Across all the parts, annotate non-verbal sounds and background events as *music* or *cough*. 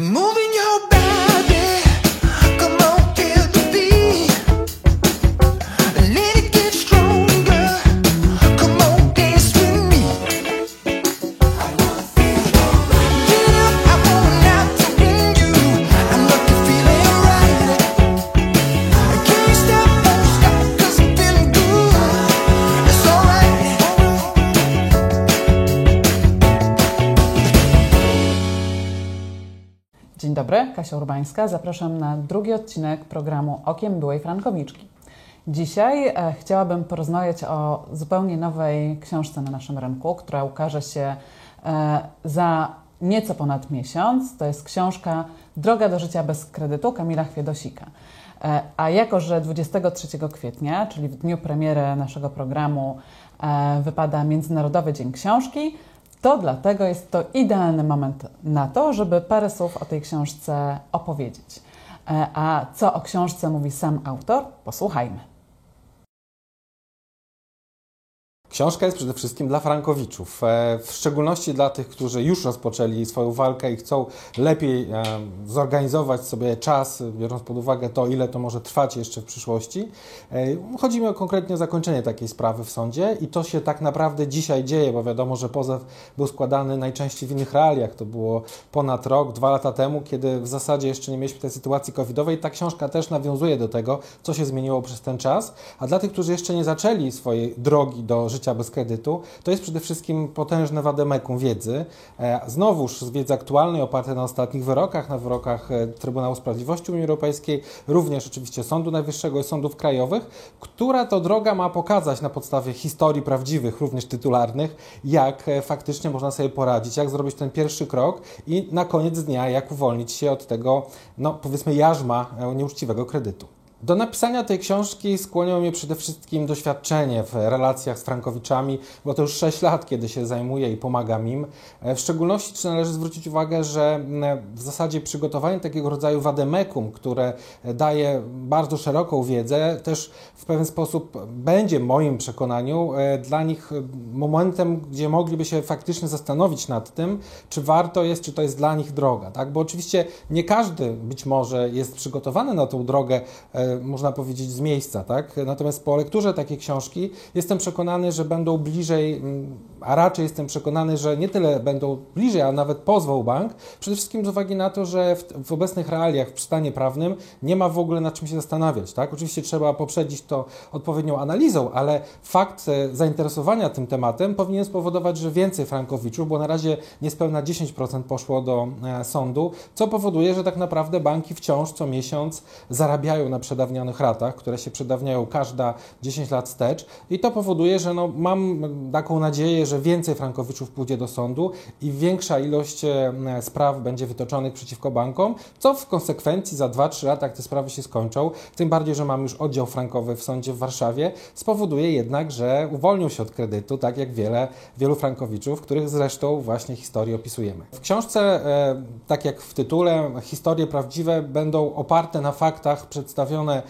Moving Urbańska. Zapraszam na drugi odcinek programu Okiem Byłej Frankowiczki. Dzisiaj e, chciałabym porozmawiać o zupełnie nowej książce na naszym rynku, która ukaże się e, za nieco ponad miesiąc. To jest książka Droga do życia bez kredytu Kamila Chwiedosika. E, a jako, że 23 kwietnia, czyli w dniu premiery naszego programu, wypada Międzynarodowy Dzień Książki, to dlatego jest to idealny moment na to, żeby parę słów o tej książce opowiedzieć. E, A co o książce mówi sam autor? Posłuchajmy. Książka jest przede wszystkim dla frankowiczów, e, w szczególności dla tych, którzy już rozpoczęli swoją walkę i chcą lepiej e, zorganizować sobie czas, biorąc pod uwagę to, ile to może trwać jeszcze w przyszłości. E, Chodzi mi o konkretnie zakończenie takiej sprawy w sądzie i to się tak naprawdę dzisiaj dzieje, bo wiadomo, że pozew był składany najczęściej w innych realiach. To było ponad rok, dwa lata temu, kiedy w zasadzie jeszcze nie mieliśmy tej sytuacji covidowej. Ta książka też nawiązuje do tego, co się zmieniło przez ten czas. A dla tych, którzy jeszcze nie zaczęli swojej drogi do życia bez kredytu, to jest przede wszystkim potężne wademekum wiedzy. E, Znowuż z wiedzy aktualnej, oparte na ostatnich wyrokach, na wyrokach e, Trybunału Sprawiedliwości Unii Europejskiej, również oczywiście Sądu Najwyższego i sądów krajowych, która to droga ma pokazać na podstawie historii prawdziwych, również tytularnych, jak e, faktycznie można sobie poradzić, jak zrobić ten pierwszy krok i na koniec dnia, jak uwolnić się od tego, no powiedzmy, jarzma nieuczciwego kredytu. Do napisania tej książki skłoniło mnie przede wszystkim doświadczenie w relacjach z Frankowiczami, bo to już 6 lat, kiedy się zajmuję i pomagam im. E, W szczególności należy zwrócić uwagę, że m, w zasadzie przygotowanie takiego rodzaju wademekum, które daje bardzo szeroką wiedzę, też w pewien sposób będzie, moim przekonaniu, e, dla nich momentem, gdzie mogliby się faktycznie zastanowić nad tym, czy warto jest, czy to jest dla nich droga. Tak? Bo oczywiście nie każdy być może jest przygotowany na tą drogę, e, można powiedzieć, z miejsca. Tak? Natomiast po lekturze takiej książki jestem przekonany, że będą bliżej, mm, a raczej jestem przekonany, że nie tyle będą bliżej, a nawet pozwał bank, przede wszystkim z uwagi na to, że w, w obecnych realiach, w stanie prawnym nie ma w ogóle nad czym się zastanawiać. Tak? Oczywiście trzeba poprzedzić to odpowiednią analizą, ale fakt e, zainteresowania tym tematem powinien spowodować, że więcej frankowiczów, bo na razie niespełna 10% poszło do e, sądu, co powoduje, że tak naprawdę banki wciąż co miesiąc zarabiają na przedawnionych ratach, które się przedawniają każda 10 lat wstecz i to powoduje, że no, mam taką nadzieję, że więcej frankowiczów pójdzie do sądu i większa ilość e, spraw będzie wytoczonych przeciwko bankom, co w konsekwencji za 2-3 lata, jak te sprawy się skończą, tym bardziej, że mam już oddział frankowy w sądzie w Warszawie, spowoduje jednak, że uwolnią się od kredytu, tak jak wiele, wielu frankowiczów, których zresztą właśnie historię opisujemy. W książce, e, tak jak w tytule, historie prawdziwe będą oparte na faktach przedstawione e,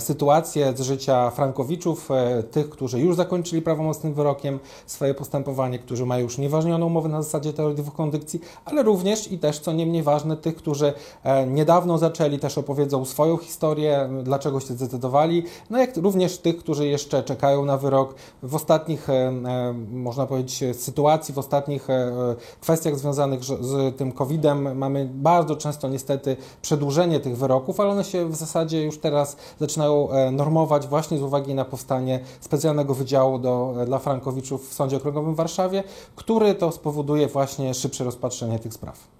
sytuacje z życia frankowiczów, e, tych, którzy już zakończyli prawomocnym wyrokiem swoje postępowanie, którzy mają już nieważnioną umowę na zasadzie teorii dwóch kondycji, ale również i też, co nie mniej ważne, tych, którzy e, niedawno zaczęli, też opowiedzą swoją historię, dlaczego się zdecydowali, no jak również tych, którzy jeszcze czekają na wyrok. W ostatnich, można powiedzieć, sytuacji, w ostatnich kwestiach związanych z tym COVID-em mamy bardzo często niestety przedłużenie tych wyroków, ale one się w zasadzie już teraz zaczynają e, normować właśnie z uwagi na powstanie specjalnego wydziału do, dla frankowiczów w Sądzie Okręgowym w Warszawie, który to spowoduje właśnie szybsze rozpatrzenie tych spraw.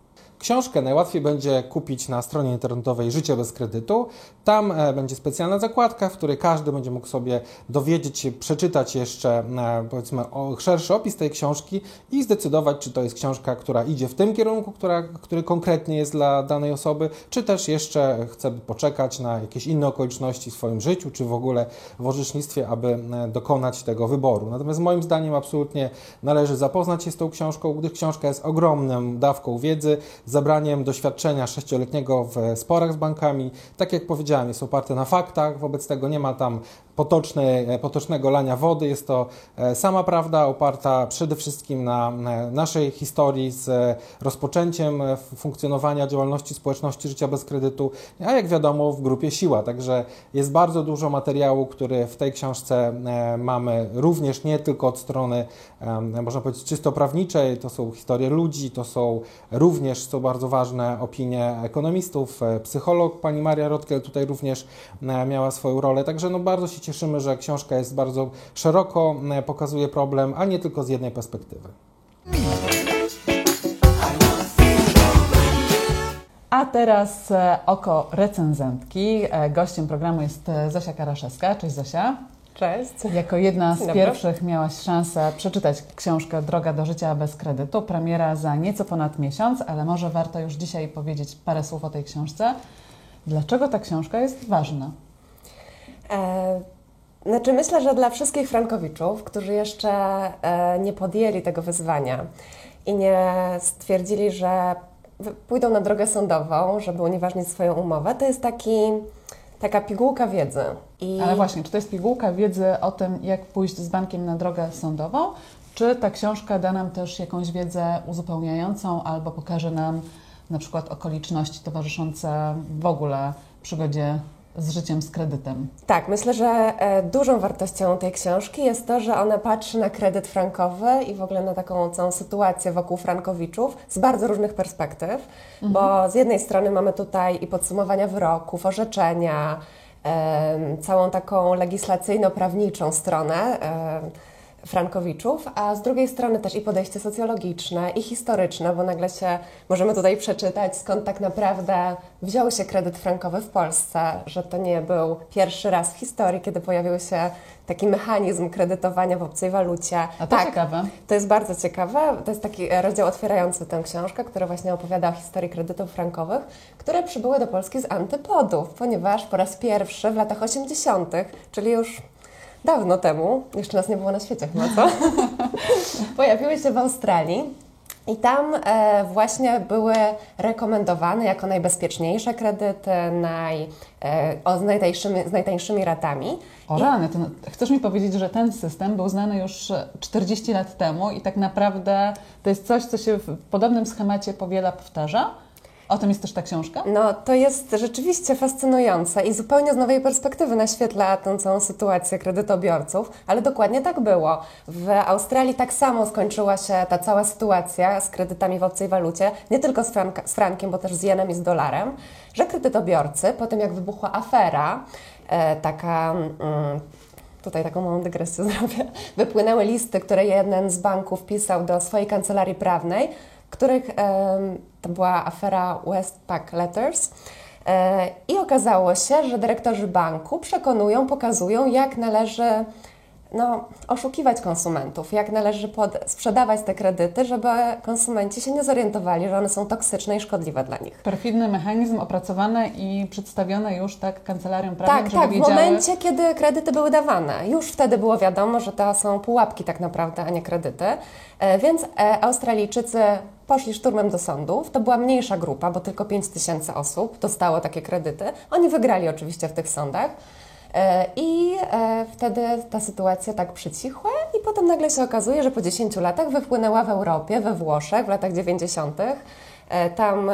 Książkę najłatwiej będzie kupić na stronie internetowej Życie bez kredytu. Tam e, będzie specjalna zakładka, w której każdy będzie mógł sobie dowiedzieć się, przeczytać jeszcze e, powiedzmy szerszy opis tej książki i zdecydować, czy to jest książka, która idzie w tym kierunku, która, który konkretnie jest dla danej osoby, czy też jeszcze chce poczekać na jakieś inne okoliczności w swoim życiu, czy w ogóle w orzecznictwie, aby e, dokonać tego wyboru. Natomiast moim zdaniem absolutnie należy zapoznać się z tą książką, gdyż książka jest ogromną dawką wiedzy, zabraniem doświadczenia sześcioletniego w sporach z bankami. Tak jak powiedziałem, jest oparte na faktach, wobec tego nie ma tam e, potocznego lania wody. Jest to e, sama prawda oparta przede wszystkim na naszej historii z e, rozpoczęciem funkcjonowania działalności społeczności życia bez kredytu, a jak wiadomo w grupie Siła. Także jest bardzo dużo materiału, który w tej książce mamy również nie tylko od strony, można powiedzieć, czysto prawniczej, to są historie ludzi, to są również, co bardzo ważne, opinie ekonomistów, psycholog pani Maria Rotkel tutaj również miała swoją rolę, także no bardzo się cieszymy, że książka jest bardzo szeroko, pokazuje problem, a nie tylko z jednej perspektywy. A teraz e, oko recenzentki. E, Gościem programu jest e, Zosia Karaszewska. Cześć Zosia. Cześć. Jako jedna z pierwszych miałaś szansę przeczytać książkę Droga do życia bez kredytu. Premiera za nieco ponad miesiąc, ale może warto już dzisiaj powiedzieć parę słów o tej książce. Dlaczego ta książka jest ważna? E, znaczy myślę, że dla wszystkich frankowiczów, którzy jeszcze e, nie podjęli tego wyzwania i nie stwierdzili, że pójdą na drogę sądową, żeby unieważnić swoją umowę, to jest taki, taka pigułka wiedzy. I Ale właśnie, czy to jest pigułka wiedzy o tym, jak pójść z bankiem na drogę sądową, czy ta książka da nam też jakąś wiedzę uzupełniającą albo pokaże nam na przykład okoliczności towarzyszące w ogóle przygodzie z życiem z kredytem? Tak, myślę, że e, dużą wartością tej książki jest to, że ona patrzy na kredyt frankowy i w ogóle na taką całą sytuację wokół frankowiczów z bardzo różnych perspektyw, bo z jednej strony mamy tutaj i podsumowania wyroków, orzeczenia, całą taką legislacyjno-prawniczą stronę. Frankowiczów, a z drugiej strony też i podejście socjologiczne i historyczne, bo nagle się możemy tutaj przeczytać, skąd tak naprawdę wziął się kredyt frankowy w Polsce, że to nie był pierwszy raz w historii, kiedy pojawił się taki mechanizm kredytowania w obcej walucie. A to ciekawe. To jest bardzo ciekawe. To jest taki rozdział otwierający tę książkę, który właśnie opowiada o historii kredytów frankowych, które przybyły do Polski z antypodów, ponieważ po raz pierwszy w latach 80., czyli już dawno temu, jeszcze nas nie było na świecie chyba, co? *laughs* Pojawiły się w Australii. I tam e, właśnie były rekomendowane jako najbezpieczniejsze kredyty, naj, e, o, z, najtańszymi, z najtańszymi ratami. O rany, to chcesz mi powiedzieć, że ten system był znany już 40 lat temu i tak naprawdę to jest coś, co się w podobnym schemacie powiela, powtarza? O tym jest też ta książka? No, to jest rzeczywiście fascynujące i zupełnie z nowej perspektywy naświetla tę całą sytuację kredytobiorców, ale dokładnie tak było. W Australii tak samo skończyła się ta cała sytuacja z kredytami w obcej walucie, nie tylko z, z frankiem, bo też z jenem i z dolarem, że kredytobiorcy, po tym jak wybuchła afera, e, taka. Mm, tutaj taką małą dygresję *laughs* zrobię, wypłynęły listy, które jeden z banków pisał do swojej kancelarii prawnej, których to była afera Westpac Letters. E, I okazało się, że dyrektorzy banku przekonują, pokazują, jak należy no, oszukiwać konsumentów, jak należy pod, sprzedawać te kredyty, żeby konsumenci się nie zorientowali, że one są toksyczne i szkodliwe dla nich. Perfidny mechanizm opracowany i przedstawiony już tak kancelarią prawną, Tak, żeby tak, w wiedziały... momencie, kiedy kredyty były dawane. Już wtedy było wiadomo, że to są pułapki tak naprawdę, a nie kredyty. E, Więc e, Australijczycy poszli szturmem do sądów. To była mniejsza grupa, bo tylko 5 tysięcy osób dostało takie kredyty. Oni wygrali oczywiście w tych sądach. E, I e, wtedy ta sytuacja tak przycichła i potem nagle się okazuje, że po 10 latach wypłynęła w Europie, we Włoszech w latach 90. E, Tam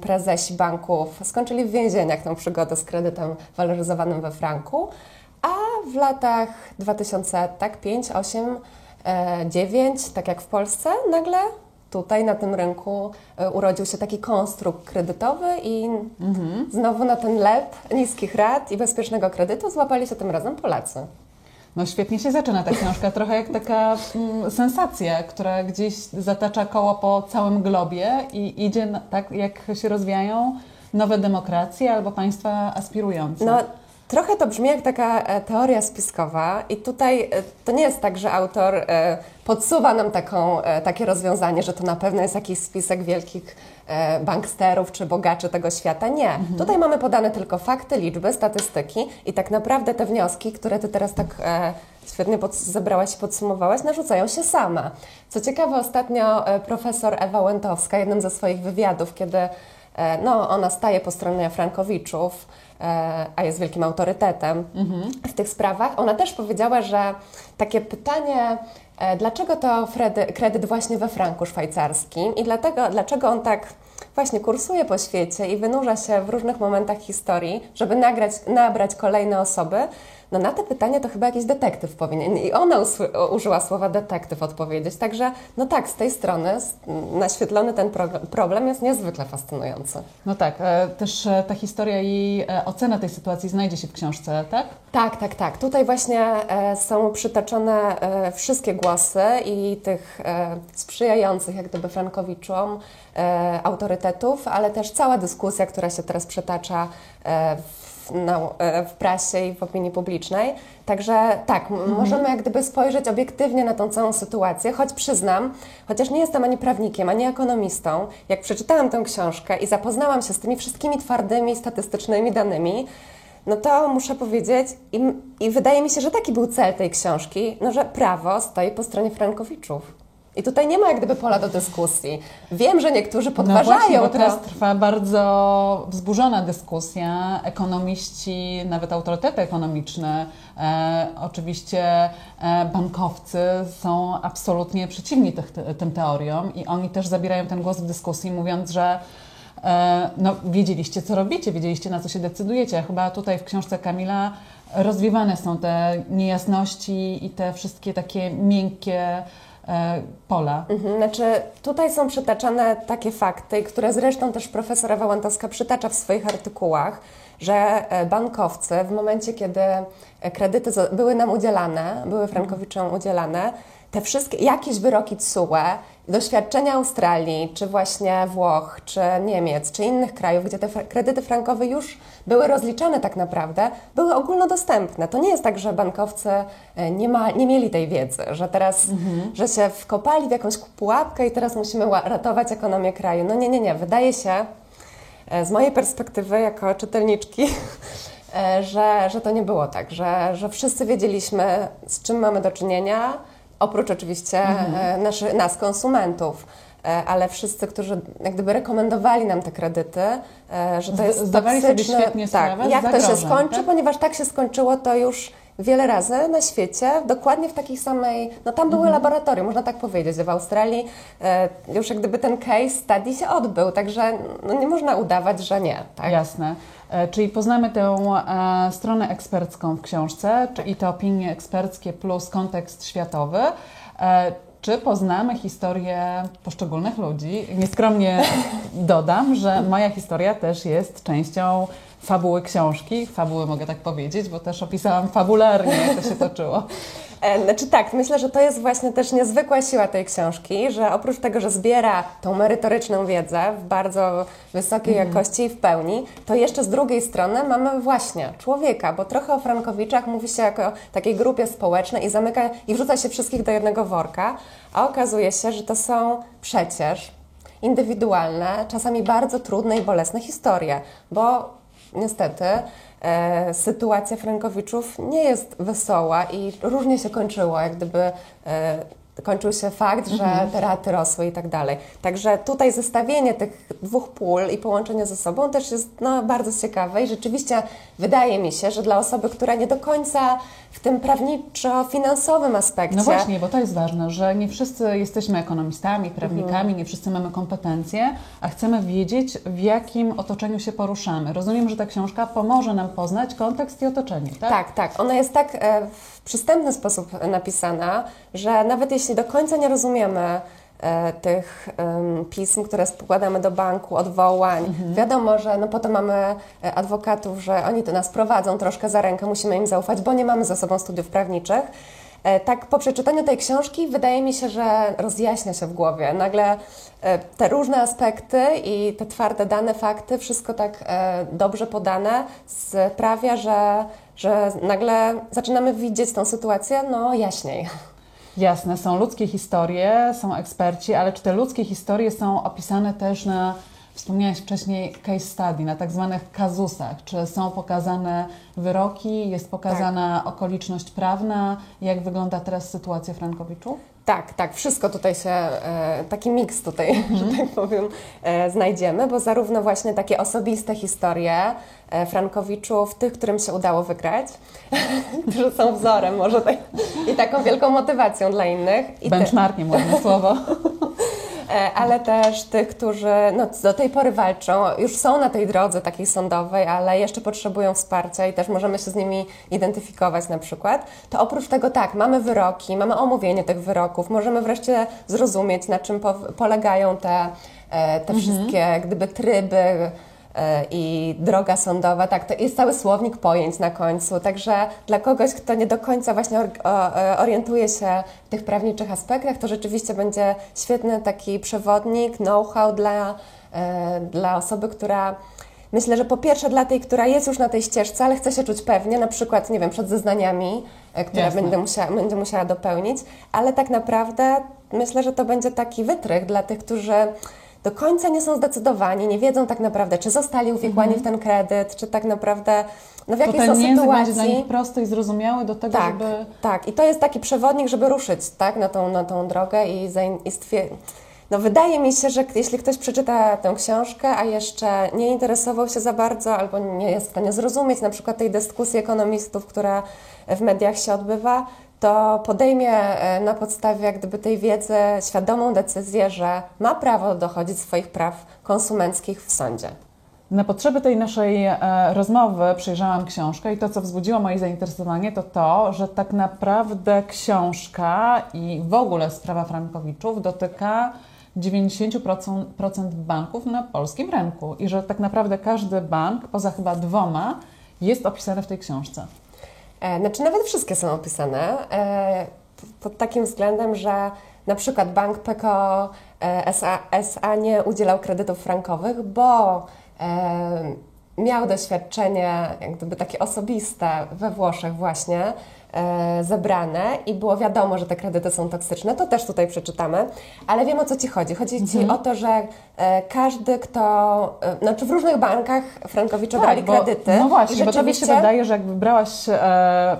prezesi banków skończyli w więzieniach tą przygodę z kredytem waloryzowanym we franku, a w latach 2005, 8, 9, tak jak w Polsce, nagle tutaj na tym rynku e, urodził się taki konstrukt kredytowy i znowu na ten lep niskich rat i bezpiecznego kredytu złapali się tym razem Polacy. No świetnie się zaczyna ta książka, *laughs* trochę jak taka mm, sensacja, która gdzieś zatacza koło po całym globie i idzie tak, jak się rozwijają nowe demokracje albo państwa aspirujące. No, trochę to brzmi jak taka e, teoria spiskowa i tutaj e, to nie jest tak, że autor e, podsuwa nam taką, takie rozwiązanie, że to na pewno jest jakiś spisek wielkich banksterów czy bogaczy tego świata. Nie. Tutaj mamy podane tylko fakty, liczby, statystyki i tak naprawdę te wnioski, które Ty teraz tak świetnie pod, zebrałaś i podsumowałaś, narzucają się same. Co ciekawe, ostatnio profesor Ewa Łętowska, jednym ze swoich wywiadów, kiedy no, ona staje po stronie Frankowiczów, e, a jest wielkim autorytetem w tych sprawach. Ona też powiedziała, że takie pytanie, e, dlaczego to kredyt właśnie we franku szwajcarskim i dlatego, dlaczego on tak właśnie kursuje po świecie i wynurza się w różnych momentach historii, żeby nagrać, nabrać kolejne osoby, no na te pytanie to chyba jakiś detektyw powinien. I ona użyła słowa detektyw odpowiedzieć. Także, no tak, z tej strony naświetlony ten pro- problem jest niezwykle fascynujący. No tak, e, też e, ta historia i e, ocena tej sytuacji znajdzie się w książce, tak? Tak, tak, tak. Tutaj właśnie są przytoczone e, wszystkie głosy i tych sprzyjających jak gdyby Frankowiczom autorytetów, ale też cała dyskusja, która się teraz przetacza w, na, w prasie i w opinii publicznej. Także tak, m- możemy jak gdyby spojrzeć obiektywnie na tą całą sytuację, choć przyznam, chociaż nie jestem ani prawnikiem, ani ekonomistą, jak przeczytałam tę książkę i zapoznałam się z tymi wszystkimi twardymi statystycznymi danymi, no to muszę powiedzieć, i, i wydaje mi się, że taki był cel tej książki, no że prawo stoi po stronie Frankowiczów. I tutaj nie ma jak gdyby pola do dyskusji. Wiem, że niektórzy No podważają właśnie, bo to. teraz trwa bardzo wzburzona dyskusja. Ekonomiści, nawet autorytety ekonomiczne, e, oczywiście e, bankowcy są absolutnie przeciwni tych, tym teoriom i oni też zabierają ten głos w dyskusji, mówiąc, że e, no, wiedzieliście, co robicie, wiedzieliście, na co się decydujecie. Chyba tutaj w książce Kamila rozwiewane są te niejasności i te wszystkie takie miękkie pola. Mhm, Znaczy, tutaj są przytaczane takie fakty, które zresztą też profesor Ewa Łantowska przytacza w swoich artykułach, że e, bankowcy w momencie, kiedy e, kredyty były nam udzielane, były Frankowiczom udzielane, te wszystkie, jakieś wyroki TSUE, doświadczenia Australii, czy właśnie Włoch, czy Niemiec, czy innych krajów, gdzie te kredyty frankowe już były rozliczane tak naprawdę, były ogólnodostępne. To nie jest tak, że bankowcy e, nie, ma, nie mieli tej wiedzy, że teraz, że się wkopali w jakąś pułapkę i teraz musimy ratować ekonomię kraju. No nie, nie, nie. Wydaje się, e, z mojej perspektywy jako czytelniczki, *laughs* e, że, że to nie było tak, że, że wszyscy wiedzieliśmy, z czym mamy do czynienia, oprócz oczywiście e, naszy, nas, konsumentów. E, Ale wszyscy, którzy jak gdyby rekomendowali nam te kredyty, e, że to jest zdawali sobie toksyczne, świetnie tak, sprawę jak to się zagrożeń, skończy, tak? ponieważ tak się skończyło to już wiele razy na świecie, dokładnie w takiej samej, no tam były laboratoria, można tak powiedzieć, w Australii już jak gdyby ten case study się odbył, także no, nie można udawać, że nie. Tak? Jasne. E, Czyli poznamy tę e, stronę ekspercką w książce, czy i te opinie eksperckie plus kontekst światowy. E, czy poznamy historię poszczególnych ludzi? Nieskromnie *laughs* dodam, że moja historia też jest częścią fabuły książki. Fabuły mogę tak powiedzieć, bo też opisałam fabularnie, jak to się toczyło. *laughs* E, Znaczy tak, myślę, że to jest właśnie też niezwykła siła tej książki, że oprócz tego, że zbiera tą merytoryczną wiedzę w bardzo wysokiej jakości i w pełni, to jeszcze z drugiej strony mamy właśnie człowieka, bo trochę o Frankowiczach mówi się jako o takiej grupie społecznej i zamyka i wrzuca się wszystkich do jednego worka, a okazuje się, że to są przecież indywidualne, czasami bardzo trudne i bolesne historie, bo niestety sytuacja Frankowiczów nie jest wesoła i różnie się kończyło, jak gdyby e, kończył się fakt, że te raty rosły i tak dalej. Także tutaj zestawienie tych dwóch pól i połączenie ze sobą też jest no, bardzo ciekawe i rzeczywiście wydaje mi się, że dla osoby, która nie do końca w tym prawniczo-finansowym aspekcie No właśnie, bo to jest ważne, że nie wszyscy jesteśmy ekonomistami, prawnikami, nie wszyscy mamy kompetencje, a chcemy wiedzieć, w jakim otoczeniu się poruszamy. Rozumiem, że ta książka pomoże nam poznać kontekst i otoczenie, tak? Tak, tak. Ona jest tak e, przystępny sposób napisana, że nawet jeśli do końca nie rozumiemy e, tych pism, które składamy do banku, odwołań, wiadomo, że no potem mamy e, adwokatów, że oni to nas prowadzą troszkę za rękę, musimy im zaufać, bo nie mamy za sobą studiów prawniczych. E, Tak, po przeczytaniu tej książki wydaje mi się, że rozjaśnia się w głowie. Nagle te różne aspekty i te twarde dane, fakty, wszystko tak dobrze podane sprawia, że, że nagle zaczynamy widzieć tą sytuację no jaśniej. Jasne, są ludzkie historie, są eksperci, ale czy te ludzkie historie są opisane też na, wspomniałaś wcześniej, case study, na tak zwanych kazusach? Czy są pokazane wyroki, jest pokazana okoliczność prawna? Jak wygląda teraz sytuacja Frankowiczów? Tak, tak, wszystko tutaj się, e, taki miks tutaj, że tak powiem, e, znajdziemy, bo zarówno właśnie takie osobiste historie e, Frankowiczów, tych, którym się udało wygrać, *laughs* którzy są wzorem może tak, i taką wielką motywacją dla innych. I Benchmarkiem, ładne słowo. *laughs* E, ale też tych, którzy no, do tej pory walczą, już są na tej drodze takiej sądowej, ale jeszcze potrzebują wsparcia i też możemy się z nimi identyfikować na przykład, to oprócz tego tak, mamy wyroki, mamy omówienie tych wyroków, możemy wreszcie zrozumieć, na czym po, polegają te, e, te wszystkie gdyby tryby, i droga sądowa, tak, to jest cały słownik pojęć na końcu, także dla kogoś, kto nie do końca właśnie e, orientuje się w tych prawniczych aspektach, to rzeczywiście będzie świetny taki przewodnik, know-how dla, e, dla osoby, która Myślę, że po pierwsze dla tej, która jest już na tej ścieżce, ale chce się czuć pewnie, na przykład, nie wiem, przed zeznaniami, e, które Jasne. będę musiała, będzie musiała dopełnić, ale tak naprawdę myślę, że to będzie taki wytrych dla tych, którzy do końca nie są zdecydowani, nie wiedzą tak naprawdę, czy zostali uwikłani w ten kredyt, czy tak naprawdę, no w To jakiej ten są sytuacji. dla nich prosty i zrozumiały do tego, Tak, żeby... tak. I to jest taki przewodnik, żeby ruszyć tak, na, tą, na tą drogę i, zain- i stwier- No wydaje mi się, że jeśli ktoś przeczyta tę książkę, a jeszcze nie interesował się za bardzo albo nie jest w stanie zrozumieć na przykład tej dyskusji ekonomistów, która w mediach się odbywa, to podejmie e, na podstawie jak gdyby tej wiedzy świadomą decyzję, że ma prawo dochodzić swoich praw konsumenckich w sądzie. Na potrzeby tej naszej e, rozmowy przejrzałam książkę i to, co wzbudziło moje zainteresowanie, to to, że tak naprawdę książka i w ogóle sprawa Frankowiczów dotyka 90% procent banków na polskim rynku i że tak naprawdę każdy bank, poza chyba dwoma, jest opisany w tej książce. E, Znaczy nawet wszystkie są opisane e, pod takim względem, że na przykład bank PKO e, SA, SA nie udzielał kredytów frankowych, bo miał doświadczenie jak gdyby takie osobiste we Włoszech właśnie zebrane i było wiadomo, że te kredyty są toksyczne. To też tutaj przeczytamy, ale wiem o co Ci chodzi. Chodzi Ci o to, że e, każdy, kto, e, znaczy w różnych bankach frankowicze brali bo, kredyty. No właśnie, i bo tobie się rzeczywiście- wydaje, że jak wybrałaś e,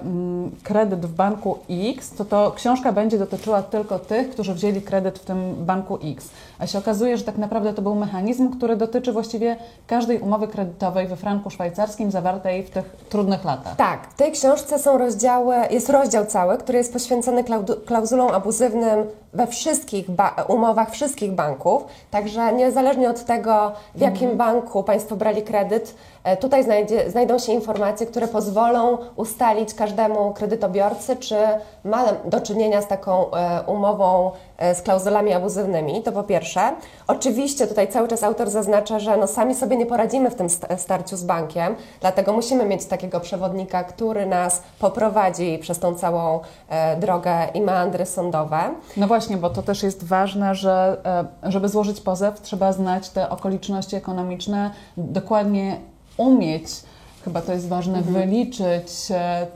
kredyt w banku X, to to książka będzie dotyczyła tylko tych, którzy wzięli kredyt w tym banku X. A się okazuje, że tak naprawdę to był mechanizm, który dotyczy właściwie każdej umowy kredytowej we franku szwajcarskim zawartej w tych trudnych latach. Tak, w tej książce są rozdziały, jest rozdział cały, który jest poświęcony klauzulom abuzywnym we wszystkich umowach wszystkich banków. Także niezależnie od tego, w jakim banku Państwo brali kredyt, e, tutaj znajdzie, znajdą się informacje, które pozwolą ustalić każdemu kredytobiorcy, czy ma do czynienia z taką e, umową z klauzulami abuzywnymi. To po pierwsze. Oczywiście tutaj cały czas autor zaznacza, że no sami sobie nie poradzimy w tym sta- starciu z bankiem, dlatego musimy mieć takiego przewodnika, który nas poprowadzi przez tą całą e, drogę i meandry sądowe. No właśnie, bo to też jest ważne, że e, żeby złożyć pozew, trzeba znać te okoliczności ekonomiczne, dokładnie umieć, chyba to jest ważne, wyliczyć e,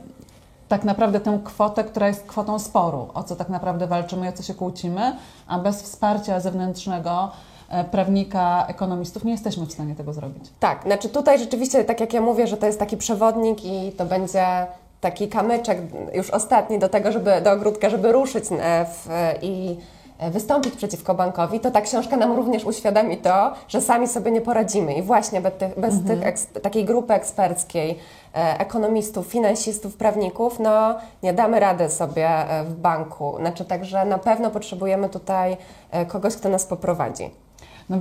tak naprawdę tę kwotę, która jest kwotą sporu, o co tak naprawdę walczymy i o co się kłócimy, a bez wsparcia zewnętrznego e, prawnika, ekonomistów nie jesteśmy w stanie tego zrobić. Tak, znaczy tutaj rzeczywiście, tak jak ja mówię, że to jest taki przewodnik i to będzie taki kamyczek już ostatni do tego, żeby do ogródka, żeby ruszyć e, w, i e, wystąpić przeciwko bankowi, to ta książka nam również uświadomi to, że sami sobie nie poradzimy i właśnie bez tych, bez tych eks, takiej grupy eksperckiej, e, ekonomistów, finansistów, prawników, no nie damy rady sobie e, w banku. Znaczy także na pewno potrzebujemy tutaj e, kogoś, kto nas poprowadzi. No,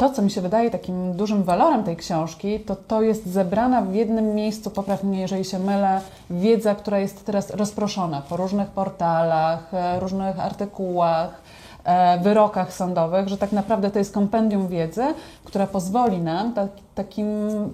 to, co mi się wydaje takim dużym walorem tej książki, to to jest zebrana w jednym miejscu, popraw mnie, jeżeli się mylę, wiedza, która jest teraz rozproszona po różnych portalach, e, różnych artykułach, e, wyrokach sądowych, że tak naprawdę to jest kompendium wiedzy, która pozwoli nam tak, takim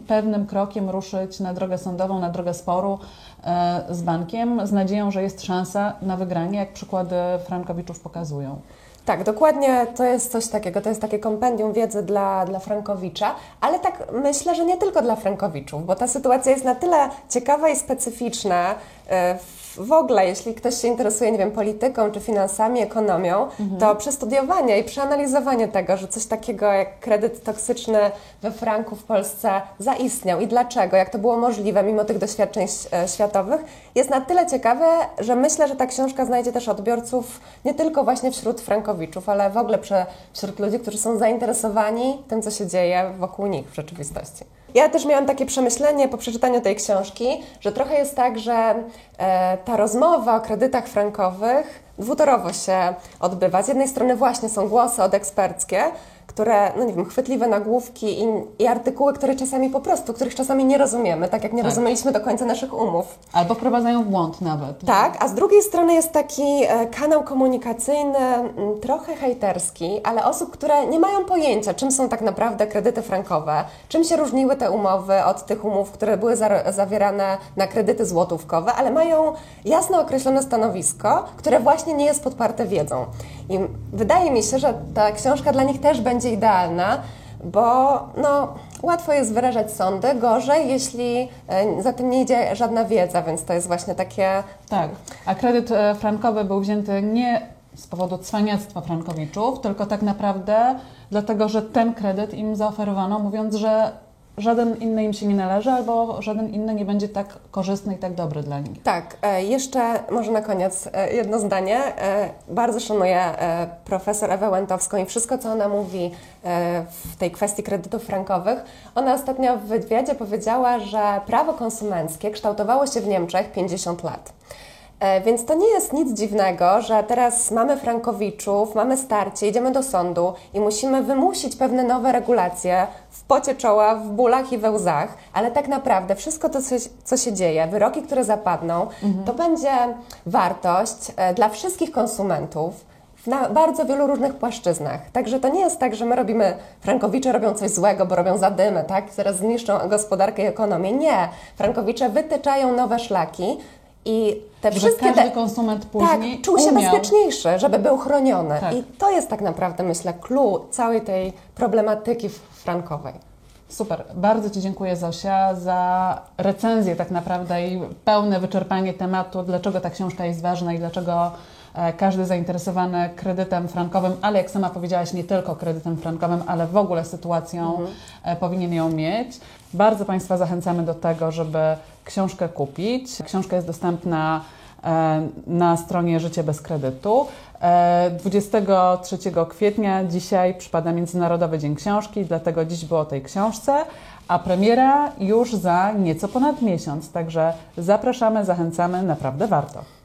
pewnym krokiem ruszyć na drogę sądową, na drogę sporu e, z bankiem, z nadzieją, że jest szansa na wygranie, jak przykłady Frankowiczów pokazują. Tak, dokładnie to jest coś takiego, to jest takie kompendium wiedzy dla, dla Frankowicza, ale tak myślę, że nie tylko dla Frankowiczów, bo ta sytuacja jest na tyle ciekawa i specyficzna e, w w ogóle, jeśli ktoś się interesuje, nie wiem, polityką czy finansami, ekonomią, to przestudiowanie i przeanalizowanie tego, że coś takiego jak kredyt toksyczny we franku w Polsce zaistniał i dlaczego, jak to było możliwe mimo tych doświadczeń e, światowych, jest na tyle ciekawe, że myślę, że ta książka znajdzie też odbiorców nie tylko właśnie wśród frankowiczów, ale w ogóle wśród ludzi, którzy są zainteresowani tym, co się dzieje wokół nich w rzeczywistości. Ja też miałam takie przemyślenie po przeczytaniu tej książki, że trochę jest tak, że e, ta rozmowa o kredytach frankowych dwutorowo się odbywa. Z jednej strony właśnie są głosy odeksperckie, które, no nie wiem, chwytliwe nagłówki i, i artykuły, które czasami po prostu, których czasami nie rozumiemy, tak jak nie Tak. rozumieliśmy do końca naszych umów. Albo wprowadzają w błąd nawet. Tak, a z drugiej strony jest taki e, kanał komunikacyjny, trochę hejterski, ale osób, które nie mają pojęcia, czym są tak naprawdę kredyty frankowe, czym się różniły te umowy od tych umów, które były za, zawierane na kredyty złotówkowe, ale mają jasno określone stanowisko, które właśnie nie jest podparte wiedzą. I wydaje mi się, że ta książka dla nich też będzie idealna, bo no, łatwo jest wyrażać sądy, gorzej, jeśli e, za tym nie idzie żadna wiedza, więc to jest właśnie takie Tak, a kredyt e, frankowy był wzięty nie z powodu cwaniactwa frankowiczów, tylko tak naprawdę dlatego, że ten kredyt im zaoferowano, mówiąc, że żaden inny im się nie należy, albo żaden inny nie będzie tak korzystny i tak dobry dla nich. Tak, e, jeszcze może na koniec e, jedno zdanie. E, Bardzo szanuję profesor Ewę Łętowską i wszystko, co ona mówi w tej kwestii kredytów frankowych. Ona ostatnio w wywiadzie powiedziała, że prawo konsumenckie kształtowało się w Niemczech 50 lat. E, Więc to nie jest nic dziwnego, że teraz mamy frankowiczów, mamy starcie, idziemy do sądu i musimy wymusić pewne nowe regulacje w pocie czoła, w bólach i we łzach, ale tak naprawdę wszystko to, co się- dzieje, wyroki, które zapadną, to będzie wartość e, dla wszystkich konsumentów na bardzo wielu różnych płaszczyznach. Także to nie jest tak, że my robimy, frankowicze robią coś złego, bo robią zadymę, tak? Zaraz zniszczą gospodarkę i ekonomię. Nie. Frankowicze wytyczają nowe szlaki i te Że wszystkie... każdy de- konsument tak, później czuł się umiał... bezpieczniejszy, żeby był chroniony. Tak. I to jest tak naprawdę, myślę, clue całej tej problematyki frankowej. Super. Bardzo Ci dziękuję Zosia za recenzję tak naprawdę i pełne wyczerpanie tematu, dlaczego ta książka jest ważna i dlaczego każdy zainteresowany kredytem frankowym, ale jak sama powiedziałaś, nie tylko kredytem frankowym, ale w ogóle sytuacją e, powinien ją mieć. Bardzo Państwa zachęcamy do tego, żeby książkę kupić. Książka jest dostępna e, na stronie Życie bez kredytu. E, 23 kwietnia dzisiaj przypada Międzynarodowy Dzień Książki, dlatego dziś było o tej książce, a premiera już za nieco ponad miesiąc. Także zapraszamy, zachęcamy, naprawdę warto.